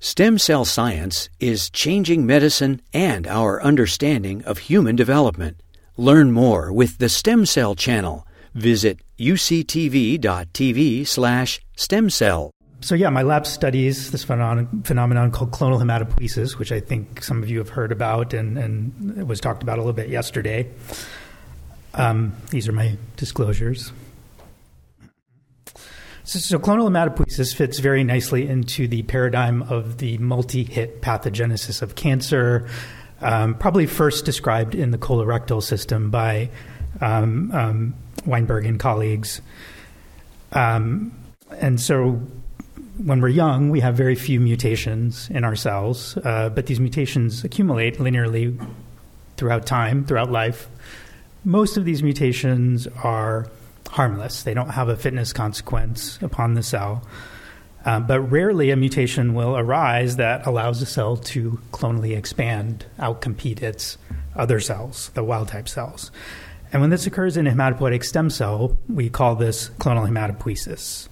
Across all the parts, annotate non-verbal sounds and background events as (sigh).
Stem cell science is changing medicine and our understanding of human development. Learn more with the Stem Cell Channel. Visit uctv.tv slash stem cell. So yeah, my lab studies this phenomenon, phenomenon called clonal hematopoiesis, which I think some of you have heard about and, and was talked about a little bit yesterday. Um, these are my disclosures. So, so, clonal hematopoiesis fits very nicely into the paradigm of the multi-hit pathogenesis of cancer, um, probably first described in the colorectal system by um, um, Weinberg and colleagues. Um, and so when we're young, we have very few mutations in our cells, uh, but these mutations accumulate linearly throughout time, throughout life. Most of these mutations are harmless. They don't have a fitness consequence upon the cell. Um, but rarely a mutation will arise that allows the cell to clonally expand, outcompete its other cells, the wild type cells. And when this occurs in a hematopoietic stem cell, we call this clonal hematopoiesis.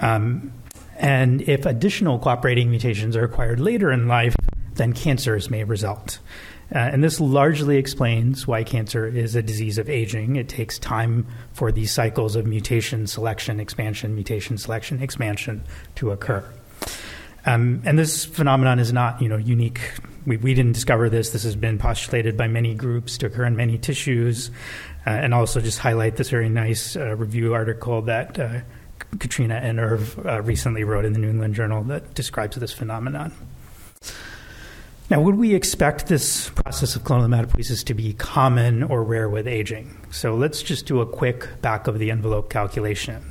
Um, and if additional cooperating mutations are acquired later in life, then cancers may result. Uh, and this largely explains why cancer is a disease of aging. It takes time for these cycles of mutation, selection, expansion, mutation, selection, expansion to occur. Um, and this phenomenon is not, you know, unique. We, we, didn't discover this. This has been postulated by many groups to occur in many tissues, uh, and also just highlight this very nice uh, review article that uh, Katrina and Irv uh, recently wrote in the New England Journal that describes this phenomenon. Now, would we expect this process of clonal hematopoiesis to be common or rare with aging? So let's just do a quick back of the envelope calculation.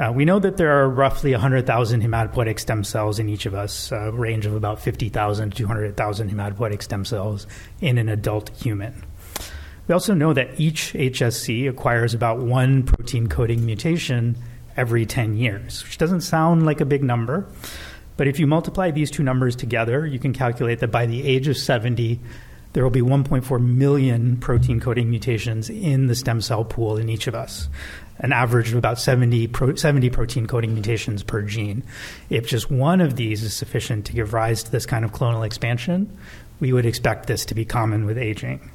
Uh, we know that there are roughly 100,000 hematopoietic stem cells in each of us, a range of about 50,000 to 200,000 hematopoietic stem cells in an adult human. We also know that each HSC acquires about one protein coding mutation every 10 years, which doesn't sound like a big number, but if you multiply these two numbers together, you can calculate that by the age of 70, there will be 1.4 million protein coding mutations in the stem cell pool in each of us, an average of about 70, pro- 70 protein coding mutations per gene. If just one of these is sufficient to give rise to this kind of clonal expansion, we would expect this to be common with aging.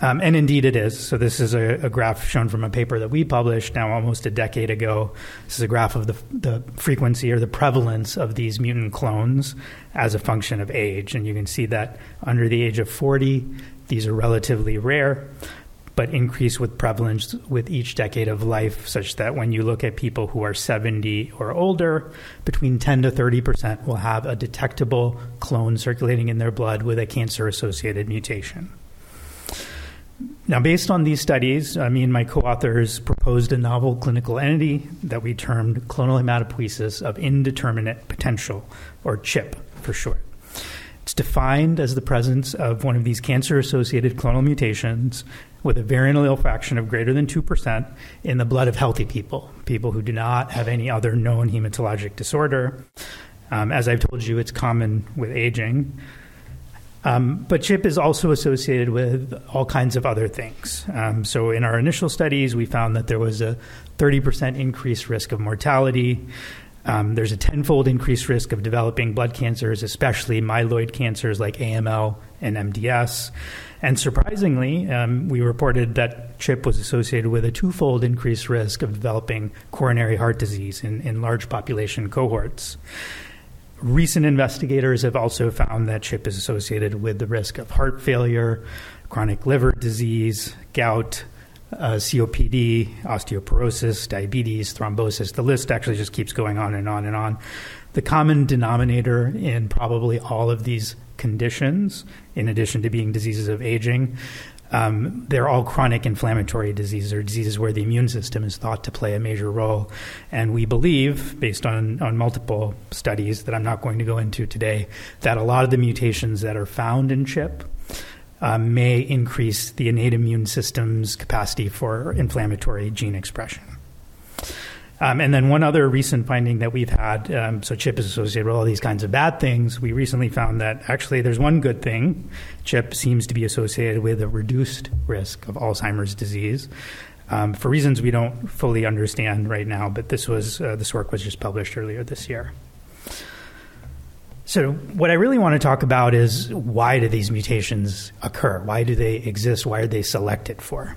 Um, and indeed it is. So, this is a, a, graph shown from a paper that we published now almost a decade ago. This is a graph of the, the frequency or the prevalence of these mutant clones as a function of age. And you can see that under the age of 40, these are relatively rare, but increase with prevalence with each decade of life, such that when you look at people who are 70 or older, between 10 to 30% will have a detectable clone circulating in their blood with a cancer associated mutation. Now, based on these studies, uh, me and my co authors proposed a novel clinical entity that we termed clonal hematopoiesis of indeterminate potential, or CHIP for short. It's defined as the presence of one of these cancer associated clonal mutations with a variant allele fraction of greater than 2% in the blood of healthy people, people who do not have any other known hematologic disorder. Um, as I've told you, it's common with aging. Um, but CHIP is also associated with all kinds of other things. Um, so, in our initial studies, we found that there was a 30% increased risk of mortality. Um, there's a tenfold increased risk of developing blood cancers, especially myeloid cancers like AML and MDS. And surprisingly, um, we reported that CHIP was associated with a twofold increased risk of developing coronary heart disease in, in large population cohorts. Recent investigators have also found that CHIP is associated with the risk of heart failure, chronic liver disease, gout, uh, COPD, osteoporosis, diabetes, thrombosis. The list actually just keeps going on and on and on. The common denominator in probably all of these conditions, in addition to being diseases of aging, um, they're all chronic inflammatory diseases or diseases where the immune system is thought to play a major role. And we believe, based on, on multiple studies that I'm not going to go into today, that a lot of the mutations that are found in CHIP um, may increase the innate immune system's capacity for inflammatory gene expression. Um, and then one other recent finding that we've had um, so chip is associated with all these kinds of bad things. We recently found that actually there's one good thing. Chip seems to be associated with a reduced risk of Alzheimer's disease. Um, for reasons we don't fully understand right now, but this was uh, this work was just published earlier this year. So, what I really want to talk about is why do these mutations occur? Why do they exist? Why are they selected for?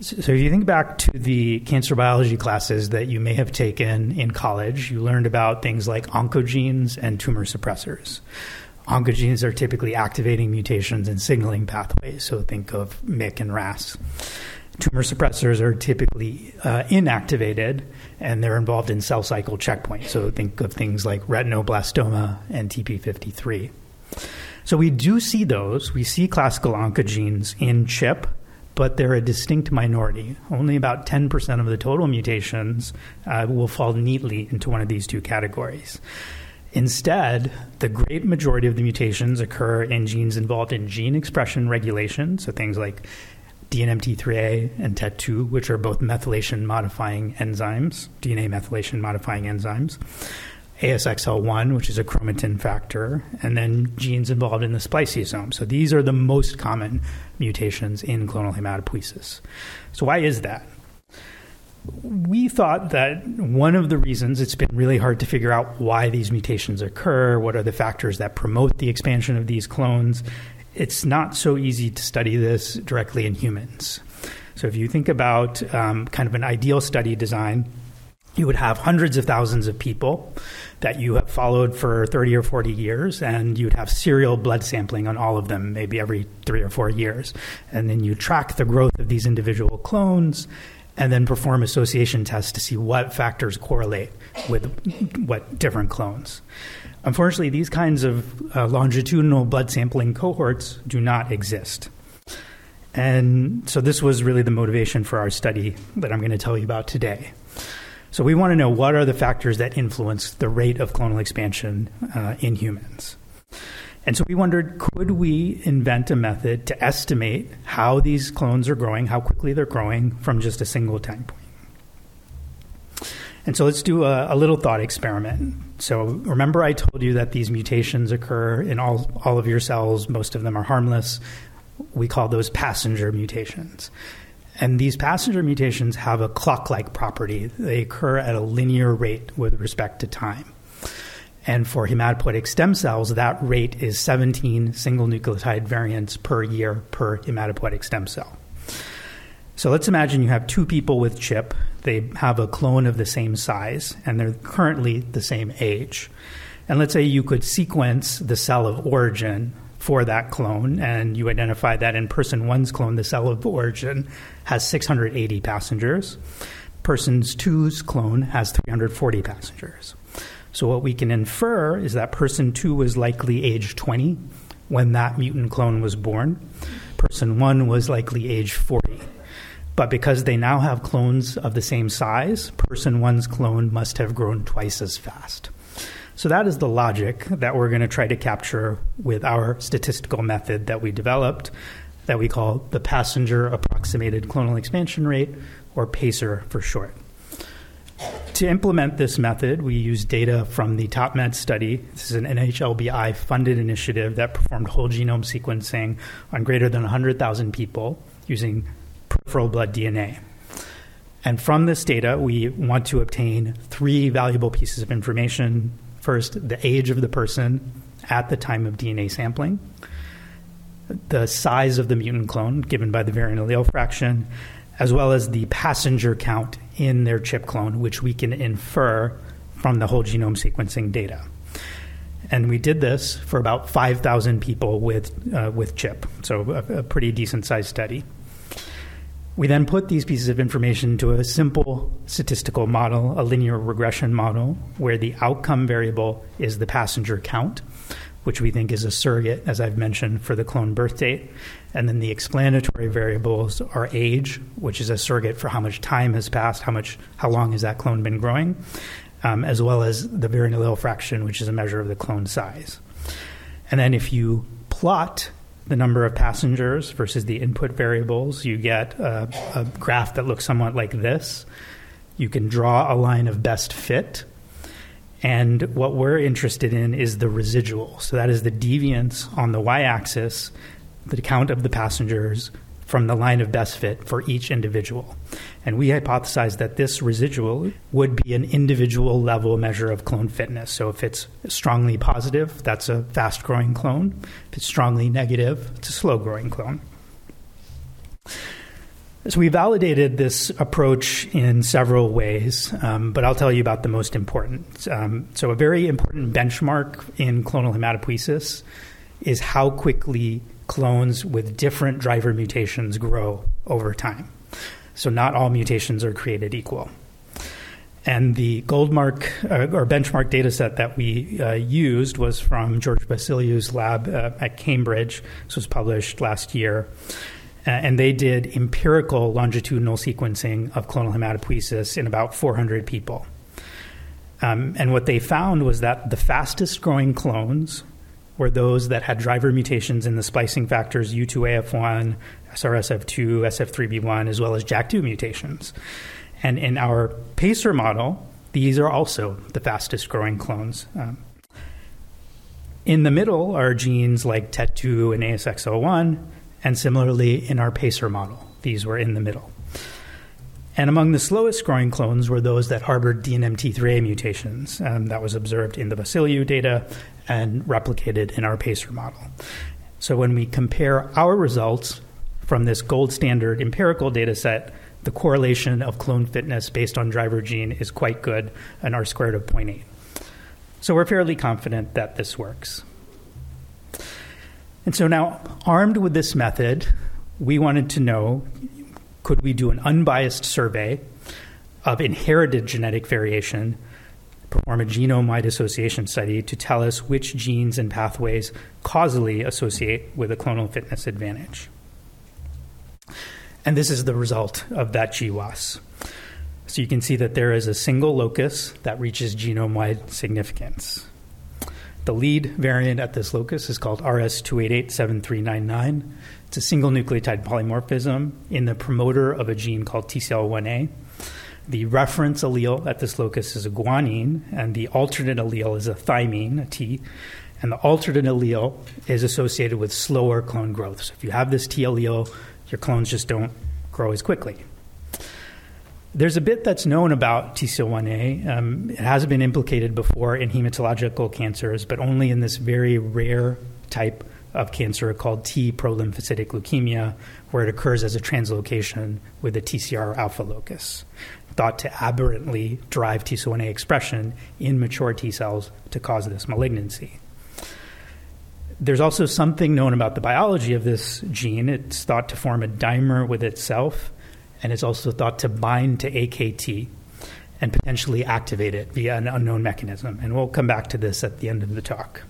So, if you think back to the cancer biology classes that you may have taken in college, you learned about things like oncogenes and tumor suppressors. Oncogenes are typically activating mutations in signaling pathways, so think of MYC and RAS. Tumor suppressors are typically uh, inactivated and they're involved in cell cycle checkpoints. So think of things like retinoblastoma and TP53. So we do see those. We see classical oncogenes in CHIP, but they're a distinct minority. Only about 10% of the total mutations uh, will fall neatly into one of these two categories. Instead, the great majority of the mutations occur in genes involved in gene expression regulation, so things like DNMT3A and TET2, which are both methylation modifying enzymes, DNA methylation modifying enzymes. ASXL1, which is a chromatin factor, and then genes involved in the spliceosome. So these are the most common mutations in clonal hematopoiesis. So, why is that? We thought that one of the reasons it's been really hard to figure out why these mutations occur, what are the factors that promote the expansion of these clones, it's not so easy to study this directly in humans. So if you think about um, kind of an ideal study design, you would have hundreds of thousands of people that you have followed for 30 or 40 years, and you'd have serial blood sampling on all of them, maybe every three or four years. And then you track the growth of these individual clones and then perform association tests to see what factors correlate with what different clones. Unfortunately, these kinds of uh, longitudinal blood sampling cohorts do not exist. And so this was really the motivation for our study that I'm going to tell you about today. So we want to know what are the factors that influence the rate of clonal expansion uh, in humans. And so we wondered could we invent a method to estimate how these clones are growing, how quickly they're growing from just a single time point? And so let's do a, a, little thought experiment. So remember, I told you that these mutations occur in all, all of your cells, most of them are harmless. We call those passenger mutations. And these passenger mutations have a clock like property, they occur at a linear rate with respect to time. And for hematopoietic stem cells, that rate is 17 single nucleotide variants per year per hematopoietic stem cell. So let's imagine you have two people with CHIP. They have a clone of the same size, and they're currently the same age. And let's say you could sequence the cell of origin for that clone, and you identify that in person one's clone, the cell of origin has 680 passengers. Person's two's clone has 340 passengers. So what we can infer is that person two was likely age 20 when that mutant clone was born. Person one was likely age 40 but because they now have clones of the same size, person one's clone must have grown twice as fast. So that is the logic that we're going to try to capture with our statistical method that we developed that we call the passenger approximated clonal expansion rate, or PACER for short. To implement this method, we use data from the TOPMed study. This is an NHLBI funded initiative that performed whole genome sequencing on greater than 100,000 people using peripheral blood DNA. And from this data, we want to obtain three valuable pieces of information. First, the age of the person at the time of DNA sampling, the size of the mutant clone given by the variant allele fraction, as well as the passenger count in their chip clone, which we can infer from the whole genome sequencing data. And we did this for about 5,000 people with, uh, with CHIP, so a, a pretty decent sized study. We then put these pieces of information into a simple statistical model, a linear regression model, where the outcome variable is the passenger count, which we think is a surrogate, as I've mentioned, for the clone birth date. And then the explanatory variables are age, which is a surrogate for how much time has passed, how much, how long has that clone been growing, um, as well as the variant allele fraction, which is a measure of the clone size. And then if you plot the number of passengers versus the input variables, you get a, a, graph that looks somewhat like this. You can draw a line of best fit. And what we're interested in is the residual. So that is the deviance on the y axis, the count of the passengers from the line of best fit for each individual. And we hypothesized that this residual would be an individual level measure of clone fitness. So if it's strongly positive, that's a fast growing clone. If it's strongly negative, it's a slow growing clone. So we validated this approach in several ways, um, but I'll tell you about the most important. Um, so a very important benchmark in clonal hematopoiesis is how quickly clones with different driver mutations grow over time. So not all mutations are created equal. And the Goldmark uh, or benchmark data set that we uh, used was from George Basiliou's lab uh, at Cambridge. This was published last year. Uh, and they did empirical longitudinal sequencing of clonal hematopoiesis in about 400 people. Um, and what they found was that the fastest growing clones were those that had driver mutations in the splicing factors U2AF1, SRSF2, SF3B1, as well as JAK2 mutations. And in our PACER model, these are also the fastest growing clones. Um, in the middle are genes like TET2 and ASXL1, and similarly in our PACER model, these were in the middle. And among the slowest growing clones were those that harbored DNMT3A mutations. Um, that was observed in the Basiliou data and replicated in our PACER model. So when we compare our results from this gold standard empirical data set, the correlation of clone fitness based on driver gene is quite good, an R squared of 0.8. So we're fairly confident that this works. And so now, armed with this method, we wanted to know could we do an unbiased survey of inherited genetic variation, perform a genome wide association study to tell us which genes and pathways causally associate with a clonal fitness advantage? And this is the result of that GWAS. So you can see that there is a single locus that reaches genome wide significance. The lead variant at this locus is called RS2887399. It's a single nucleotide polymorphism in the promoter of a gene called TCL1A. The reference allele at this locus is a guanine, and the alternate allele is a thymine, a T. And the alternate allele is associated with slower clone growth. So if you have this T allele, your clones just don't grow as quickly. There's a bit that's known about TCL1A. Um, it has been implicated before in hematological cancers, but only in this very rare type of cancer called T prolymphocytic leukemia, where it occurs as a translocation with a TCR alpha locus, thought to aberrantly drive TCL1A expression in mature T cells to cause this malignancy. There's also something known about the biology of this gene. It's thought to form a dimer with itself and is also thought to bind to AKT and potentially activate it via an unknown mechanism. And we'll come back to this at the end of the talk.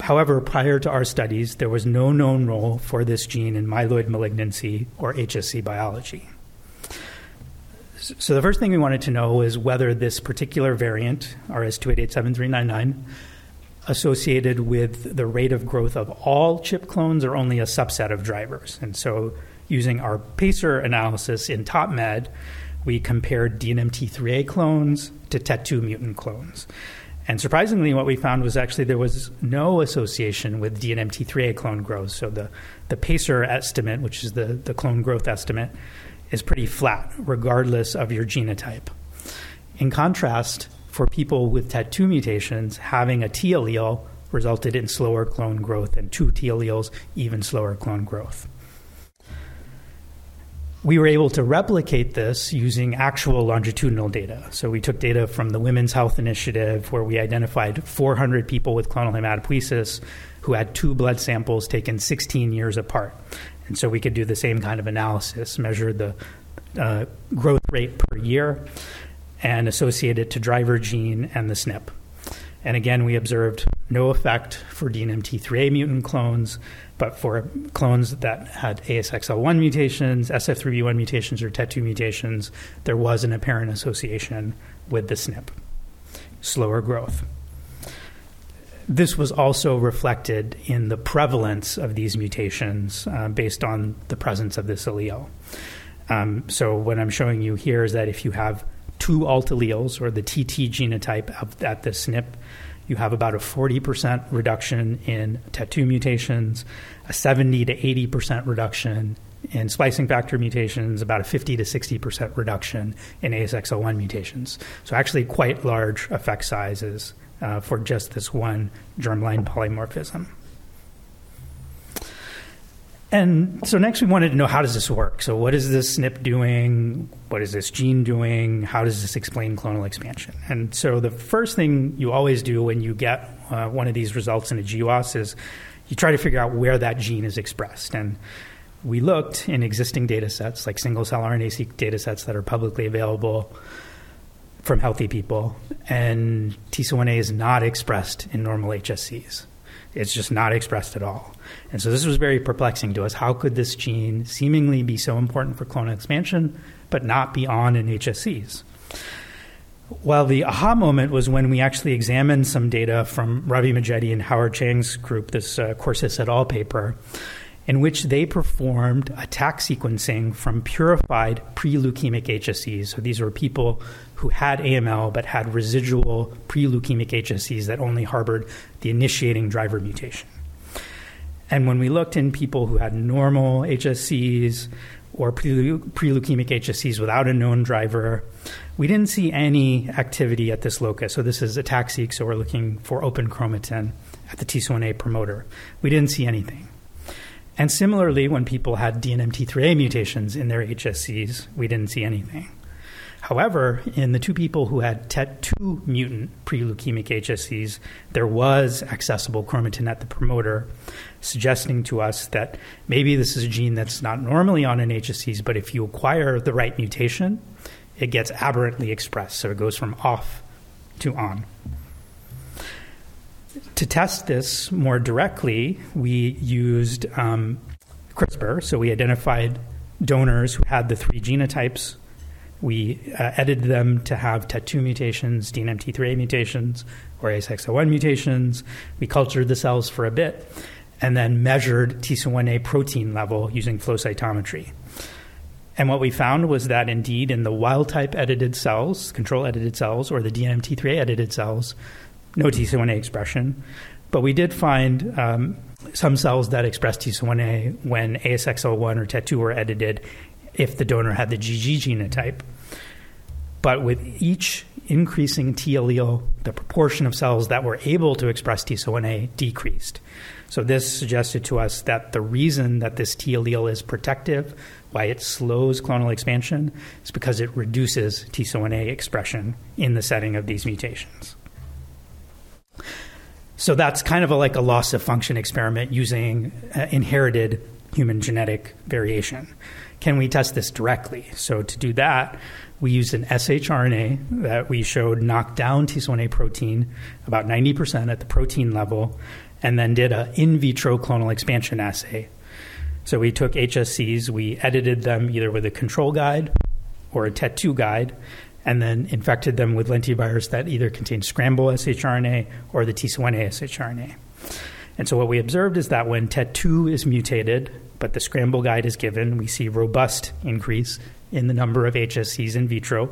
However, prior to our studies, there was no known role for this gene in myeloid malignancy or HSC biology. So, the first thing we wanted to know is whether this particular variant, RS2887399, associated with the rate of growth of all chip clones or only a subset of drivers. And so, using our PACER analysis in TopMed, we compared DNMT3A clones to TET2 mutant clones. And surprisingly, what we found was actually there was no association with DNMT3A clone growth. So the, the PACER estimate, which is the, the clone growth estimate, is pretty flat, regardless of your genotype. In contrast, for people with TET2 mutations, having a T allele resulted in slower clone growth, and two T alleles, even slower clone growth we were able to replicate this using actual longitudinal data. So we took data from the Women's Health Initiative, where we identified 400 people with clonal hematopoiesis who had two blood samples taken 16 years apart. And so we could do the same kind of analysis, measure the uh, growth rate per year, and associate it to driver gene and the SNP. And again, we observed no effect for DNMT3A mutant clones, but for clones that had ASXL1 mutations, SF3B1 mutations, or TET2 mutations, there was an apparent association with the SNP, slower growth. This was also reflected in the prevalence of these mutations uh, based on the presence of this allele. Um, so, what I'm showing you here is that if you have two alt alleles, or the TT genotype at the SNP, you have about a 40% reduction in TET2 mutations, a 70 to 80% reduction in splicing factor mutations, about a 50 to 60% reduction in ASXL1 mutations. So, actually, quite large effect sizes uh, for just this one germline polymorphism. And so next we wanted to know how does this work? So what is this SNP doing? What is this gene doing? How does this explain clonal expansion? And so the first thing you always do when you get uh, one of these results in a GWAS is you try to figure out where that gene is expressed. And we looked in existing data sets, like single cell RNA-seq data sets that are publicly available from healthy people, and TCO1A is not expressed in normal HSCs. It's just not expressed at all. And so this was very perplexing to us. How could this gene seemingly be so important for clonal expansion, but not be on in HSCs? Well, the aha moment was when we actually examined some data from Ravi Majety and Howard Chang's group, this uh, Corsis et al. paper, in which they performed attack sequencing from purified pre leukemic HSCs. So these were people who had AML but had residual pre leukemic HSCs that only harbored the initiating driver mutation. And when we looked in people who had normal HSCs or pre leukemic HSCs without a known driver, we didn't see any activity at this locus. So this is ATAC-seq, so we're looking for open chromatin at the T1A promoter. We didn't see anything. And similarly, when people had DNMT3A mutations in their HSCs, we didn't see anything. However, in the two people who had TET2 mutant pre-leukemic HSCs, there was accessible chromatin at the promoter, suggesting to us that maybe this is a gene that's not normally on an HSCs, but if you acquire the right mutation, it gets aberrantly expressed. So it goes from off to on. To test this more directly, we used um, CRISPR. So we identified donors who had the three genotypes we uh, edited them to have TET2 mutations, DNMT3A mutations, or ASXL1 mutations. We cultured the cells for a bit and then measured TC1A protein level using flow cytometry. And what we found was that indeed in the wild type edited cells, control edited cells, or the DNMT3A edited cells, no TC1A expression. But we did find um, some cells that express TC1A when ASXL1 or TET2 were edited if the donor had the GG genotype. But with each increasing T allele, the proportion of cells that were able to express TCO1A decreased. So this suggested to us that the reason that this T allele is protective, why it slows clonal expansion, is because it reduces TCO1A expression in the setting of these mutations. So that's kind of a, like a loss of function experiment using uh, inherited human genetic variation. Can we test this directly? So to do that, we used an shRNA that we showed knocked down T1A protein about 90% at the protein level, and then did an in vitro clonal expansion assay. So we took HSCs, we edited them either with a control guide or a TET2 guide, and then infected them with lentivirus that either contained scramble shRNA or the T1A shRNA. And so what we observed is that when TET2 is mutated, but the scramble guide is given, we see robust increase in the number of HSCs in vitro,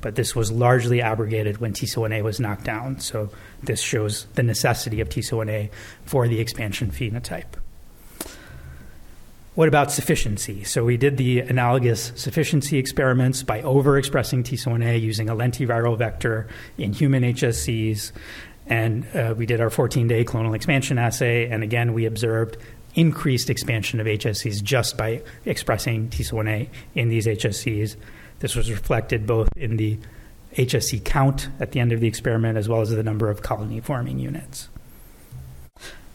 but this was largely abrogated when TCO1A was knocked down. So this shows the necessity of TCO1A for the expansion phenotype. What about sufficiency? So we did the analogous sufficiency experiments by overexpressing TCO1A using a lentiviral vector in human HSCs and uh, we did our 14 day clonal expansion assay, and again, we observed increased expansion of HSCs just by expressing TC1A in these HSCs. This was reflected both in the HSC count at the end of the experiment as well as the number of colony forming units.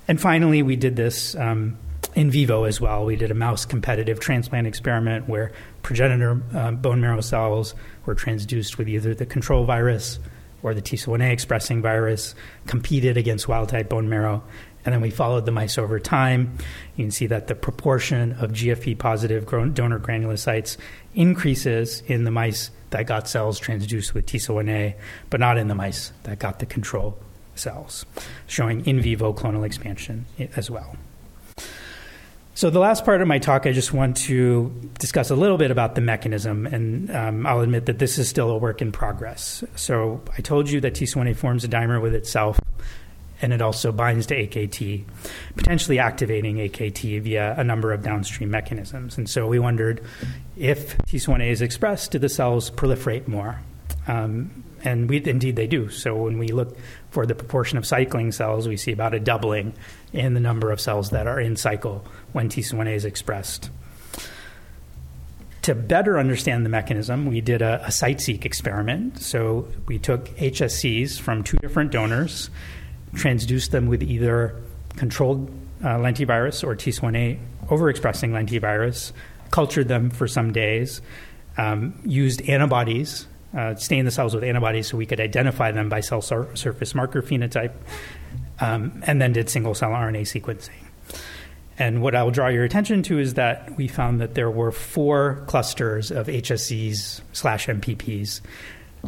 And finally, we did this um, in vivo as well. We did a mouse competitive transplant experiment where progenitor uh, bone marrow cells were transduced with either the control virus or the TC1A expressing virus competed against wild type bone marrow. And then we followed the mice over time. You can see that the proportion of GFP positive donor granulocytes increases in the mice that got cells transduced with TSO1A, but not in the mice that got the control cells, showing in vivo clonal expansion as well. So, the last part of my talk, I just want to discuss a little bit about the mechanism, and um, I'll admit that this is still a work in progress. So, I told you that TC1A forms a dimer with itself, and it also binds to AKT, potentially activating AKT via a number of downstream mechanisms. And so we wondered if TC1A is expressed, do the cells proliferate more? Um, and we, indeed they do. So when we look for the proportion of cycling cells, we see about a doubling in the number of cells that are in cycle when TC1A is expressed. To better understand the mechanism, we did a, a CiteSeq experiment. So we took HSCs from two different donors, transduced them with either controlled uh, lentivirus or TC1A overexpressing lentivirus, cultured them for some days, um, used antibodies uh, stain the cells with antibodies so we could identify them by cell sur- surface marker phenotype, um, and then did single cell RNA sequencing. And what I'll draw your attention to is that we found that there were four clusters of HSCs slash MPPs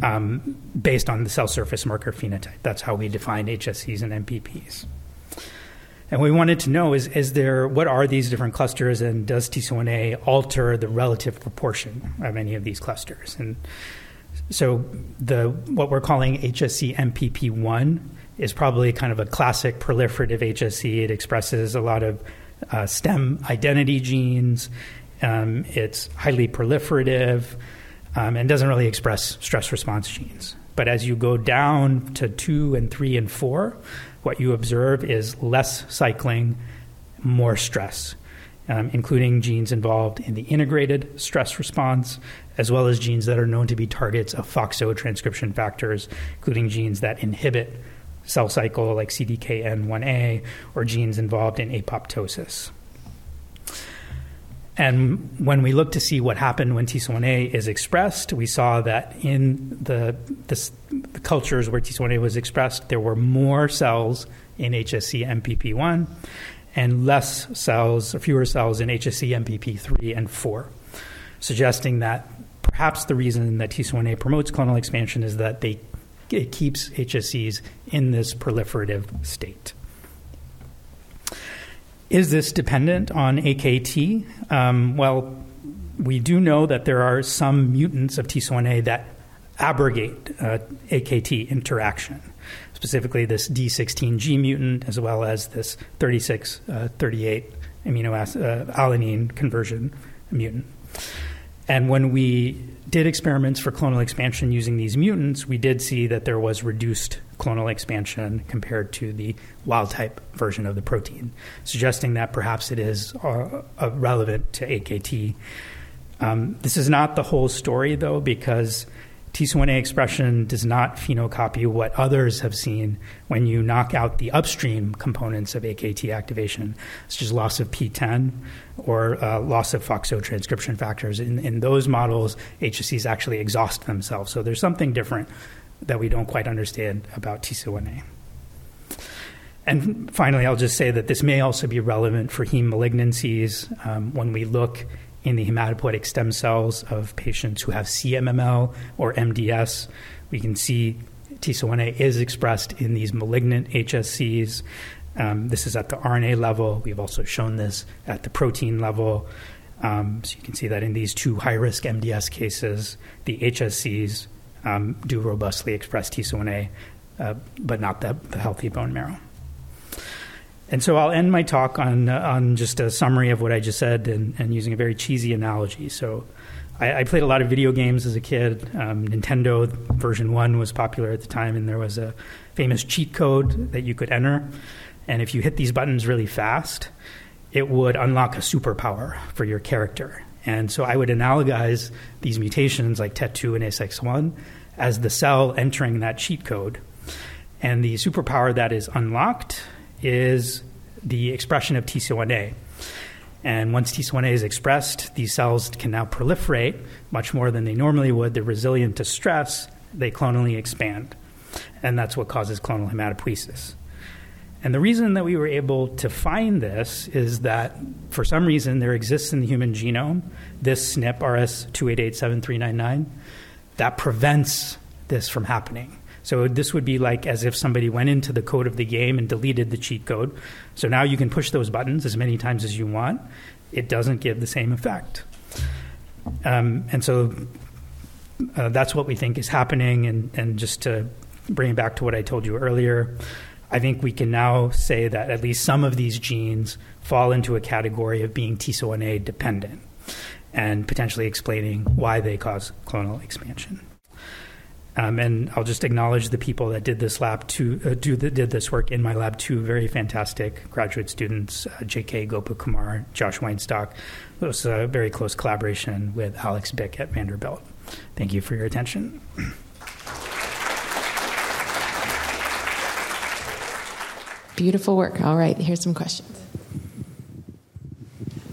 um, based on the cell surface marker phenotype. That's how we define HSCs and MPPs. And we wanted to know is, is there what are these different clusters and does TC1A alter the relative proportion of any of these clusters? And so the what we're calling HSC MPP1 is probably kind of a classic proliferative HSC. It expresses a lot of uh, stem identity genes. Um, it's highly proliferative um, and doesn't really express stress response genes. But as you go down to two and three and four, what you observe is less cycling, more stress, um, including genes involved in the integrated stress response as well as genes that are known to be targets of FOXO transcription factors, including genes that inhibit cell cycle like CDKN1A or genes involved in apoptosis. And when we looked to see what happened when TC1A is expressed, we saw that in the, the, the cultures where TC1A was expressed, there were more cells in HSC MPP1 and less cells, or fewer cells in HSC MPP3 and 4, suggesting that perhaps the reason that TC1A promotes clonal expansion is that they, it keeps HSCs in this proliferative state. Is this dependent on AKT? Um, well, we do know that there are some mutants of TC1A that abrogate uh, AKT interaction, specifically this D16G mutant, as well as this 3638 uh, amino acid uh, alanine conversion mutant. And when we did experiments for clonal expansion using these mutants, we did see that there was reduced clonal expansion compared to the wild type version of the protein, suggesting that perhaps it is uh, uh, relevant to AKT. Um, this is not the whole story, though, because TC1A expression does not phenocopy what others have seen when you knock out the upstream components of AKT activation, such as loss of P10 or uh, loss of FOXO transcription factors. In, in those models, HSCs actually exhaust themselves. So there's something different that we don't quite understand about TC1A. And finally, I'll just say that this may also be relevant for heme malignancies um, when we look in the hematopoietic stem cells of patients who have CMML or MDS. We can see TSO1A is expressed in these malignant HSCs. Um, this is at the RNA level. We've also shown this at the protein level. Um, so you can see that in these two high risk MDS cases, the HSCs um, do robustly express TSO1A, uh, but not the, the healthy bone marrow. And so I'll end my talk on on just a summary of what I just said and, and using a very cheesy analogy. So I, I, played a lot of video games as a kid. Um, Nintendo version one was popular at the time, and there was a famous cheat code that you could enter. And if you hit these buttons really fast, it would unlock a superpower for your character. And so I would analogize these mutations like TET2 and ASXL1 as the cell entering that cheat code. And the superpower that is unlocked is the expression of TC1A. And once TC1A is expressed, these cells can now proliferate much more than they normally would. They're resilient to stress, they clonally expand. And that's what causes clonal hematopoiesis. And the reason that we were able to find this is that for some reason there exists in the human genome this SNP RS2887399 that prevents this from happening. So this would be like as if somebody went into the code of the game and deleted the cheat code. So now you can push those buttons as many times as you want. It doesn't give the same effect. Um, and so uh, that's what we think is happening. And, and just to bring it back to what I told you earlier, I think we can now say that at least some of these genes fall into a category of being TSO1A dependent and potentially explaining why they cause clonal expansion. Um, and I'll just acknowledge the people that did this lab to uh, do the, did this work in my lab. Two very fantastic graduate students, uh, J.K. Gopakumar, Josh Weinstock. It was a very close collaboration with Alex Bick at Vanderbilt. Thank you for your attention. Beautiful work. All right, here's some questions.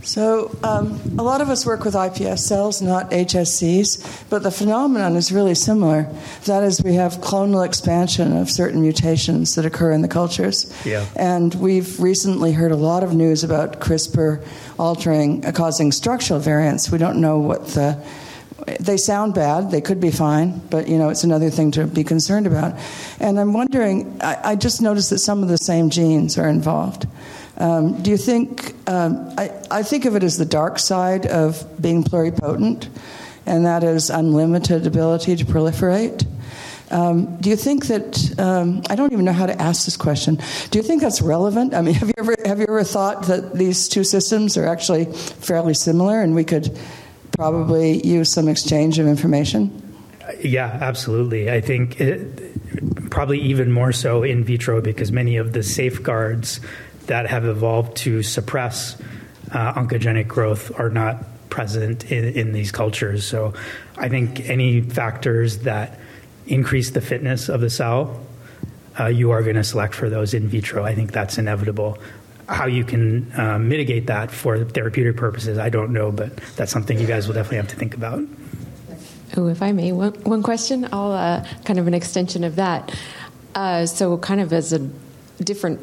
So, um, a lot of us work with iPS cells, not HSCs, but the phenomenon is really similar. That is, we have clonal expansion of certain mutations that occur in the cultures. Yeah. And we've recently heard a lot of news about CRISPR altering, uh, causing structural variants. We don't know what the they sound bad. They could be fine, but you know it's another thing to be concerned about. And I'm wondering. I, I just noticed that some of the same genes are involved. Um, do you think, um, I, I think of it as the dark side of being pluripotent, and that is unlimited ability to proliferate. Um, do you think that um, I don't even know how to ask this question? Do you think that's relevant? I mean, (laughs) have you ever have you ever thought that these two systems are actually fairly similar, and we could probably use some exchange of information? Yeah, absolutely. I think it, probably even more so in vitro because many of the safeguards that have evolved to suppress uh, oncogenic growth are not present in, in these cultures. So I think any factors that increase the fitness of the cell, uh, you are going to select for those in vitro. I think that's inevitable. How you can uh, mitigate that for therapeutic purposes, I don't know, but that's something you guys will definitely have to think about. Oh, if I may, one, one question, I'll uh, kind of an extension of that. Uh, so, kind of as a different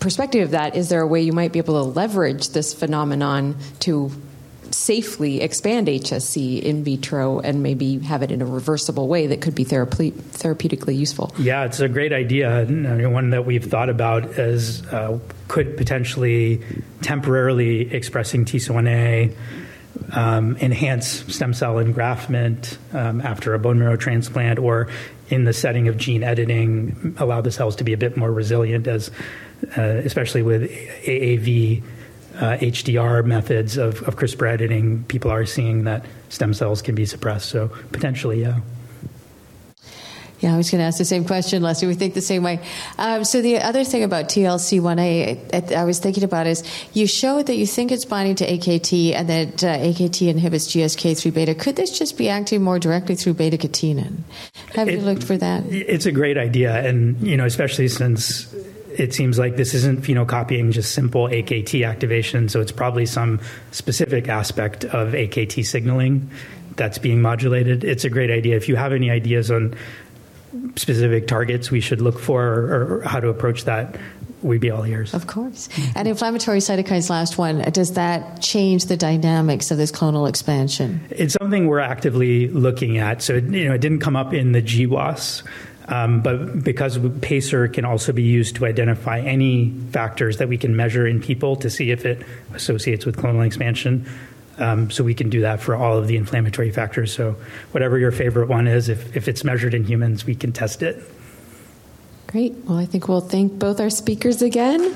perspective of that, is there a way you might be able to leverage this phenomenon to safely expand HSC in vitro and maybe have it in a reversible way that could be therape- therapeutically useful? Yeah, it's a great idea. One that we've thought about is uh, could potentially temporarily expressing TSO1A. Um, enhance stem cell engraftment um, after a bone marrow transplant, or in the setting of gene editing, allow the cells to be a bit more resilient as uh, especially with AAV uh, HDR methods of, of CRISPR editing, people are seeing that stem cells can be suppressed. So potentially, yeah. Yeah, I was going to ask the same question, Leslie. We think the same way. Um, so the other thing about TLC1A, I, I, was thinking about is you showed that you think it's binding to AKT and that uh, AKT inhibits GSK3 beta. Could this just be acting more directly through beta catenin? Have it, you looked for that? It's a great idea, and you know, especially since it seems like this isn't phenocopying just simple AKT activation, so it's probably some specific aspect of AKT signaling that's being modulated. It's a great idea. If you have any ideas on specific targets we should look for or, or how to approach that, we'd be all ears. Of course. And inflammatory cytokines, last one, does that change the dynamics of this clonal expansion? It's something we're actively looking at. So, you know, it didn't come up in the GWAS um, but because PACER can also be used to identify any factors that we can measure in people to see if it associates with clonal expansion. Um, so we can do that for all of the inflammatory factors. So whatever your favorite one is, if, if it's measured in humans, we can test it. Great. Well, I think we'll thank both our speakers again.